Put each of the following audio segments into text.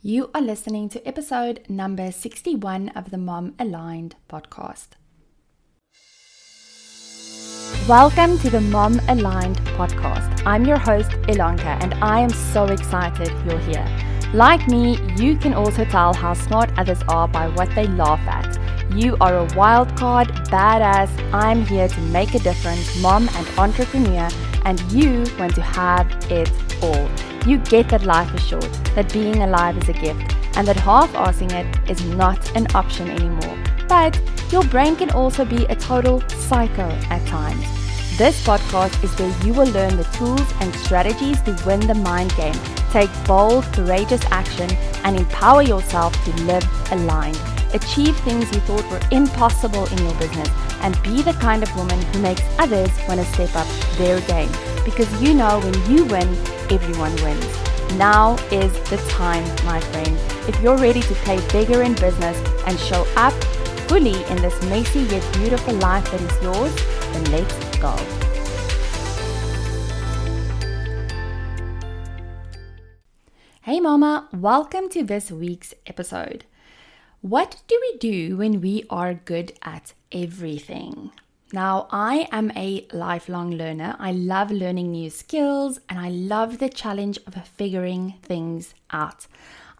You are listening to episode number 61 of the Mom Aligned podcast. Welcome to the Mom Aligned podcast. I'm your host, Ilanka, and I am so excited you're here. Like me, you can also tell how smart others are by what they laugh at. You are a wild card, badass. I'm here to make a difference, mom and entrepreneur, and you want to have it all. You get that life is short, that being alive is a gift, and that half assing it is not an option anymore. But your brain can also be a total psycho at times. This podcast is where you will learn the tools and strategies to win the mind game, take bold, courageous action, and empower yourself to live aligned. Achieve things you thought were impossible in your business and be the kind of woman who makes others want to step up their game. Because you know when you win, everyone wins. Now is the time, my friend. If you're ready to play bigger in business and show up fully in this messy yet beautiful life that is yours, then let's go. Hey, Mama, welcome to this week's episode. What do we do when we are good at everything? Now, I am a lifelong learner. I love learning new skills and I love the challenge of figuring things out.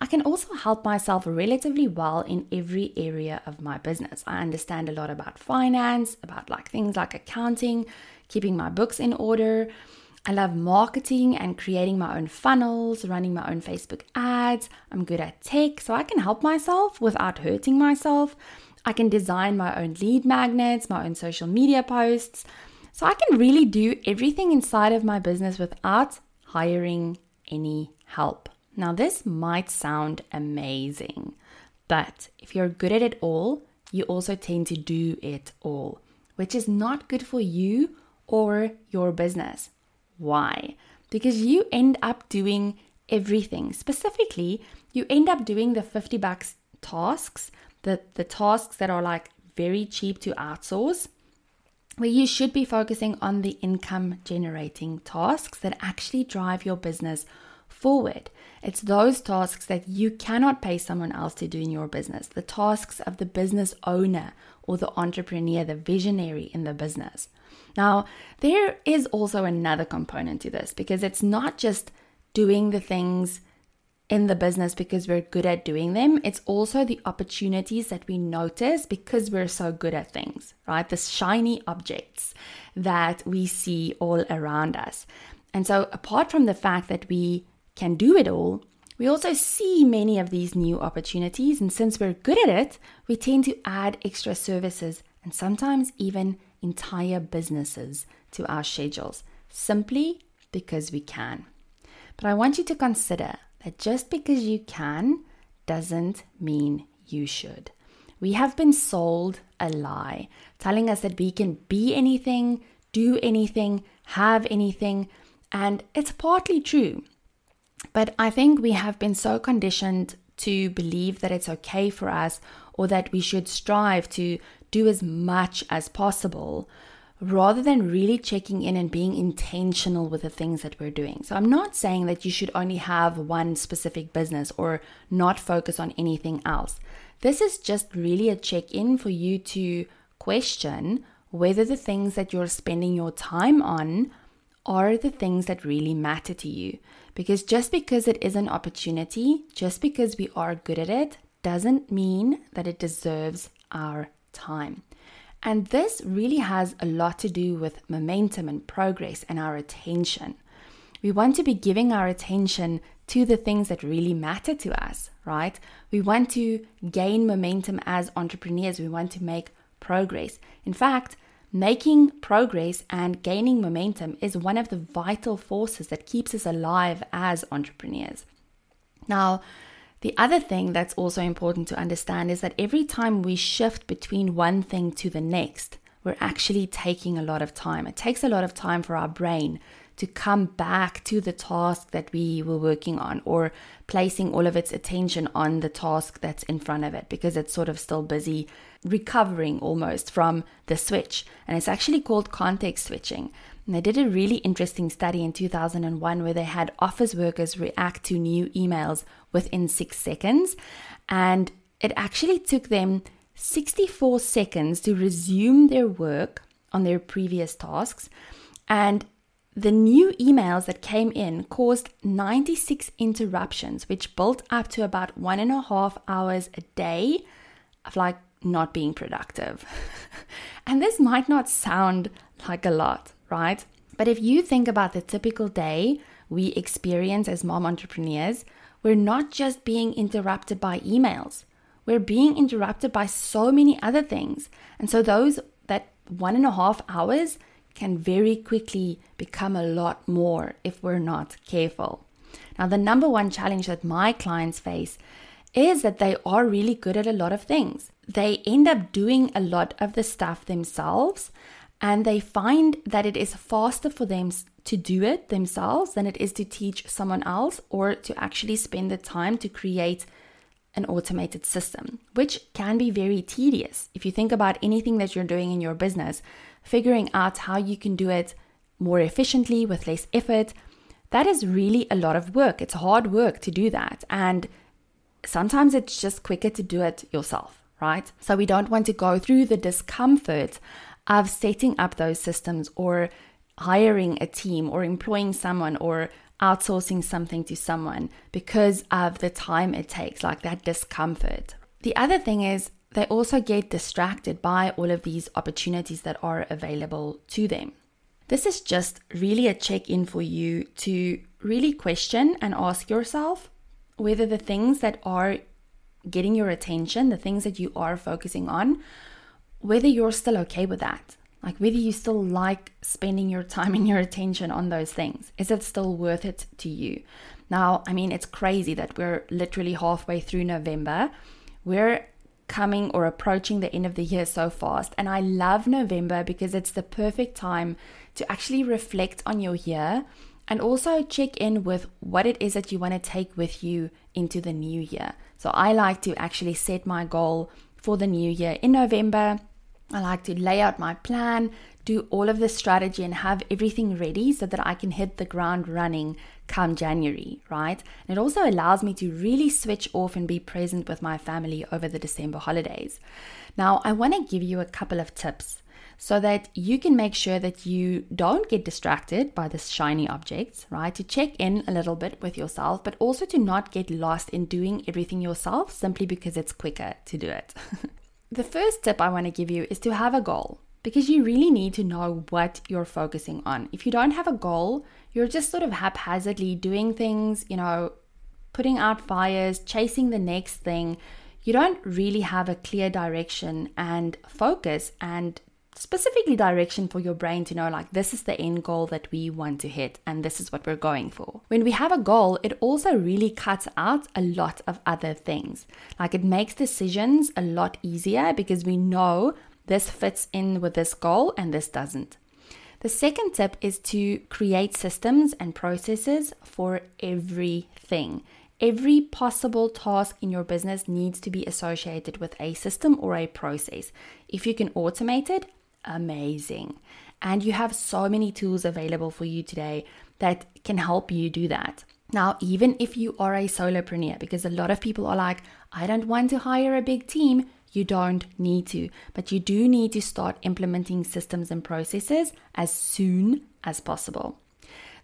I can also help myself relatively well in every area of my business. I understand a lot about finance, about like things like accounting, keeping my books in order. I love marketing and creating my own funnels, running my own Facebook ads. I'm good at tech, so I can help myself without hurting myself. I can design my own lead magnets, my own social media posts. So I can really do everything inside of my business without hiring any help. Now, this might sound amazing, but if you're good at it all, you also tend to do it all, which is not good for you or your business. Why? Because you end up doing everything. Specifically, you end up doing the 50 bucks tasks the, the tasks that are like very cheap to outsource, where you should be focusing on the income generating tasks that actually drive your business forward. It's those tasks that you cannot pay someone else to do in your business, the tasks of the business owner or the entrepreneur, the visionary in the business. Now, there is also another component to this because it's not just doing the things in the business because we're good at doing them. It's also the opportunities that we notice because we're so good at things, right? The shiny objects that we see all around us. And so, apart from the fact that we can do it all, we also see many of these new opportunities. And since we're good at it, we tend to add extra services and sometimes even entire businesses to our schedules simply because we can. But I want you to consider that just because you can doesn't mean you should. We have been sold a lie, telling us that we can be anything, do anything, have anything, and it's partly true. But I think we have been so conditioned to believe that it's okay for us or that we should strive to do as much as possible rather than really checking in and being intentional with the things that we're doing. So, I'm not saying that you should only have one specific business or not focus on anything else. This is just really a check in for you to question whether the things that you're spending your time on are the things that really matter to you. Because just because it is an opportunity, just because we are good at it, doesn't mean that it deserves our time. And this really has a lot to do with momentum and progress and our attention. We want to be giving our attention to the things that really matter to us, right? We want to gain momentum as entrepreneurs. We want to make progress. In fact, making progress and gaining momentum is one of the vital forces that keeps us alive as entrepreneurs. Now, the other thing that's also important to understand is that every time we shift between one thing to the next, we're actually taking a lot of time. It takes a lot of time for our brain to come back to the task that we were working on or placing all of its attention on the task that's in front of it because it's sort of still busy recovering almost from the switch. And it's actually called context switching. And they did a really interesting study in 2001 where they had office workers react to new emails within six seconds. And it actually took them 64 seconds to resume their work on their previous tasks. And the new emails that came in caused 96 interruptions, which built up to about one and a half hours a day of like not being productive. and this might not sound like a lot, right? But if you think about the typical day we experience as mom entrepreneurs, we're not just being interrupted by emails, we're being interrupted by so many other things. And so, those that one and a half hours can very quickly become a lot more if we're not careful. Now, the number one challenge that my clients face is that they are really good at a lot of things. They end up doing a lot of the stuff themselves and they find that it is faster for them to do it themselves than it is to teach someone else or to actually spend the time to create an automated system, which can be very tedious. If you think about anything that you're doing in your business, figuring out how you can do it more efficiently with less effort, that is really a lot of work. It's hard work to do that. And sometimes it's just quicker to do it yourself, right? So we don't want to go through the discomfort of setting up those systems or hiring a team or employing someone or outsourcing something to someone because of the time it takes, like that discomfort. The other thing is, they also get distracted by all of these opportunities that are available to them. This is just really a check in for you to really question and ask yourself whether the things that are getting your attention, the things that you are focusing on, whether you're still okay with that. Like whether you still like spending your time and your attention on those things. Is it still worth it to you? Now, I mean, it's crazy that we're literally halfway through November. We're coming or approaching the end of the year so fast. And I love November because it's the perfect time to actually reflect on your year and also check in with what it is that you want to take with you into the new year. So I like to actually set my goal for the new year in November. I like to lay out my plan, do all of the strategy, and have everything ready so that I can hit the ground running come January, right? And it also allows me to really switch off and be present with my family over the December holidays. Now, I want to give you a couple of tips so that you can make sure that you don't get distracted by the shiny objects, right? To check in a little bit with yourself, but also to not get lost in doing everything yourself simply because it's quicker to do it. the first tip I want to give you is to have a goal because you really need to know what you're focusing on. If you don't have a goal, you're just sort of haphazardly doing things, you know, putting out fires, chasing the next thing. You don't really have a clear direction and focus and specifically direction for your brain to know like this is the end goal that we want to hit and this is what we're going for. When we have a goal, it also really cuts out a lot of other things. Like it makes decisions a lot easier because we know this fits in with this goal and this doesn't. The second tip is to create systems and processes for everything. Every possible task in your business needs to be associated with a system or a process. If you can automate it, amazing. And you have so many tools available for you today that can help you do that. Now, even if you are a solopreneur, because a lot of people are like, I don't want to hire a big team, you don't need to, but you do need to start implementing systems and processes as soon as possible.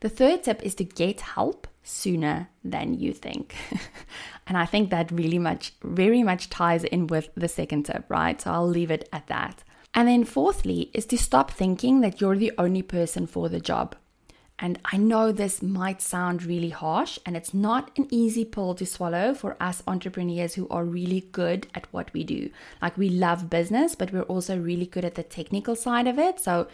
The third tip is to get help sooner than you think. and I think that really much, very much ties in with the second tip, right? So I'll leave it at that. And then, fourthly, is to stop thinking that you're the only person for the job. And I know this might sound really harsh, and it's not an easy pill to swallow for us entrepreneurs who are really good at what we do. Like, we love business, but we're also really good at the technical side of it. So,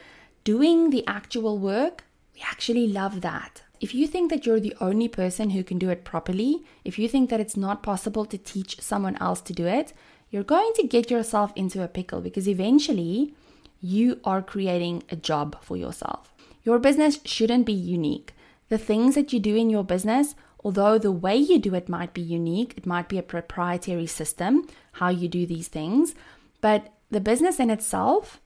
doing the actual work, we actually love that. If you think that you're the only person who can do it properly, if you think that it's not possible to teach someone else to do it, you're going to get yourself into a pickle because eventually you are creating a job for yourself. Your business shouldn't be unique. The things that you do in your business, although the way you do it might be unique, it might be a proprietary system, how you do these things, but the business in itself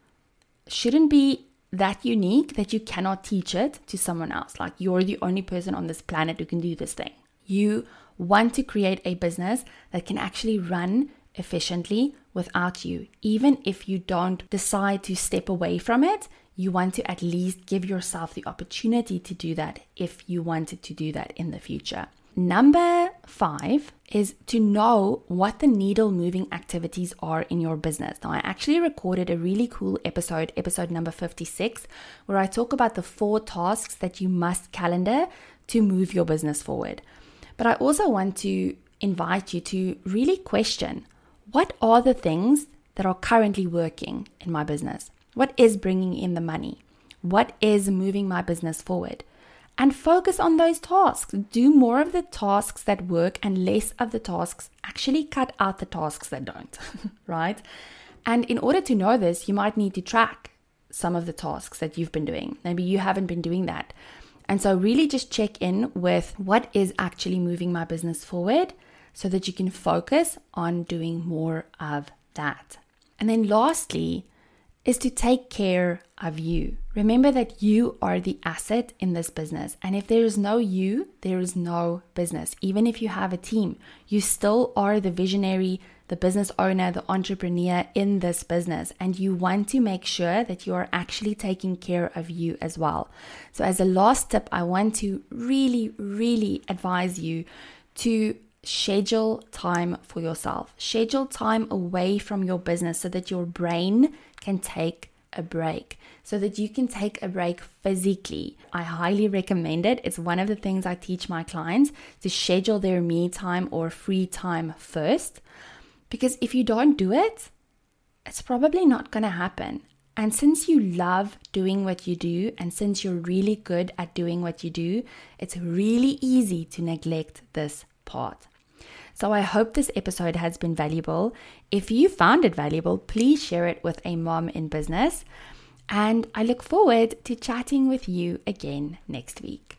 shouldn't be that unique that you cannot teach it to someone else. Like you're the only person on this planet who can do this thing. You want to create a business that can actually run efficiently without you. Even if you don't decide to step away from it, you want to at least give yourself the opportunity to do that if you wanted to do that in the future. Number five is to know what the needle moving activities are in your business. Now, I actually recorded a really cool episode, episode number 56, where I talk about the four tasks that you must calendar to move your business forward. But I also want to invite you to really question what are the things that are currently working in my business? What is bringing in the money? What is moving my business forward? And focus on those tasks. Do more of the tasks that work and less of the tasks. Actually, cut out the tasks that don't, right? And in order to know this, you might need to track some of the tasks that you've been doing. Maybe you haven't been doing that. And so, really just check in with what is actually moving my business forward so that you can focus on doing more of that. And then, lastly, is to take care of you. Remember that you are the asset in this business. And if there is no you, there is no business. Even if you have a team, you still are the visionary, the business owner, the entrepreneur in this business. And you want to make sure that you are actually taking care of you as well. So, as a last tip, I want to really, really advise you to schedule time for yourself. Schedule time away from your business so that your brain can take a break so that you can take a break physically. I highly recommend it. It's one of the things I teach my clients to schedule their me time or free time first. Because if you don't do it, it's probably not going to happen. And since you love doing what you do, and since you're really good at doing what you do, it's really easy to neglect this part. So I hope this episode has been valuable. If you found it valuable, please share it with a mom in business. And I look forward to chatting with you again next week.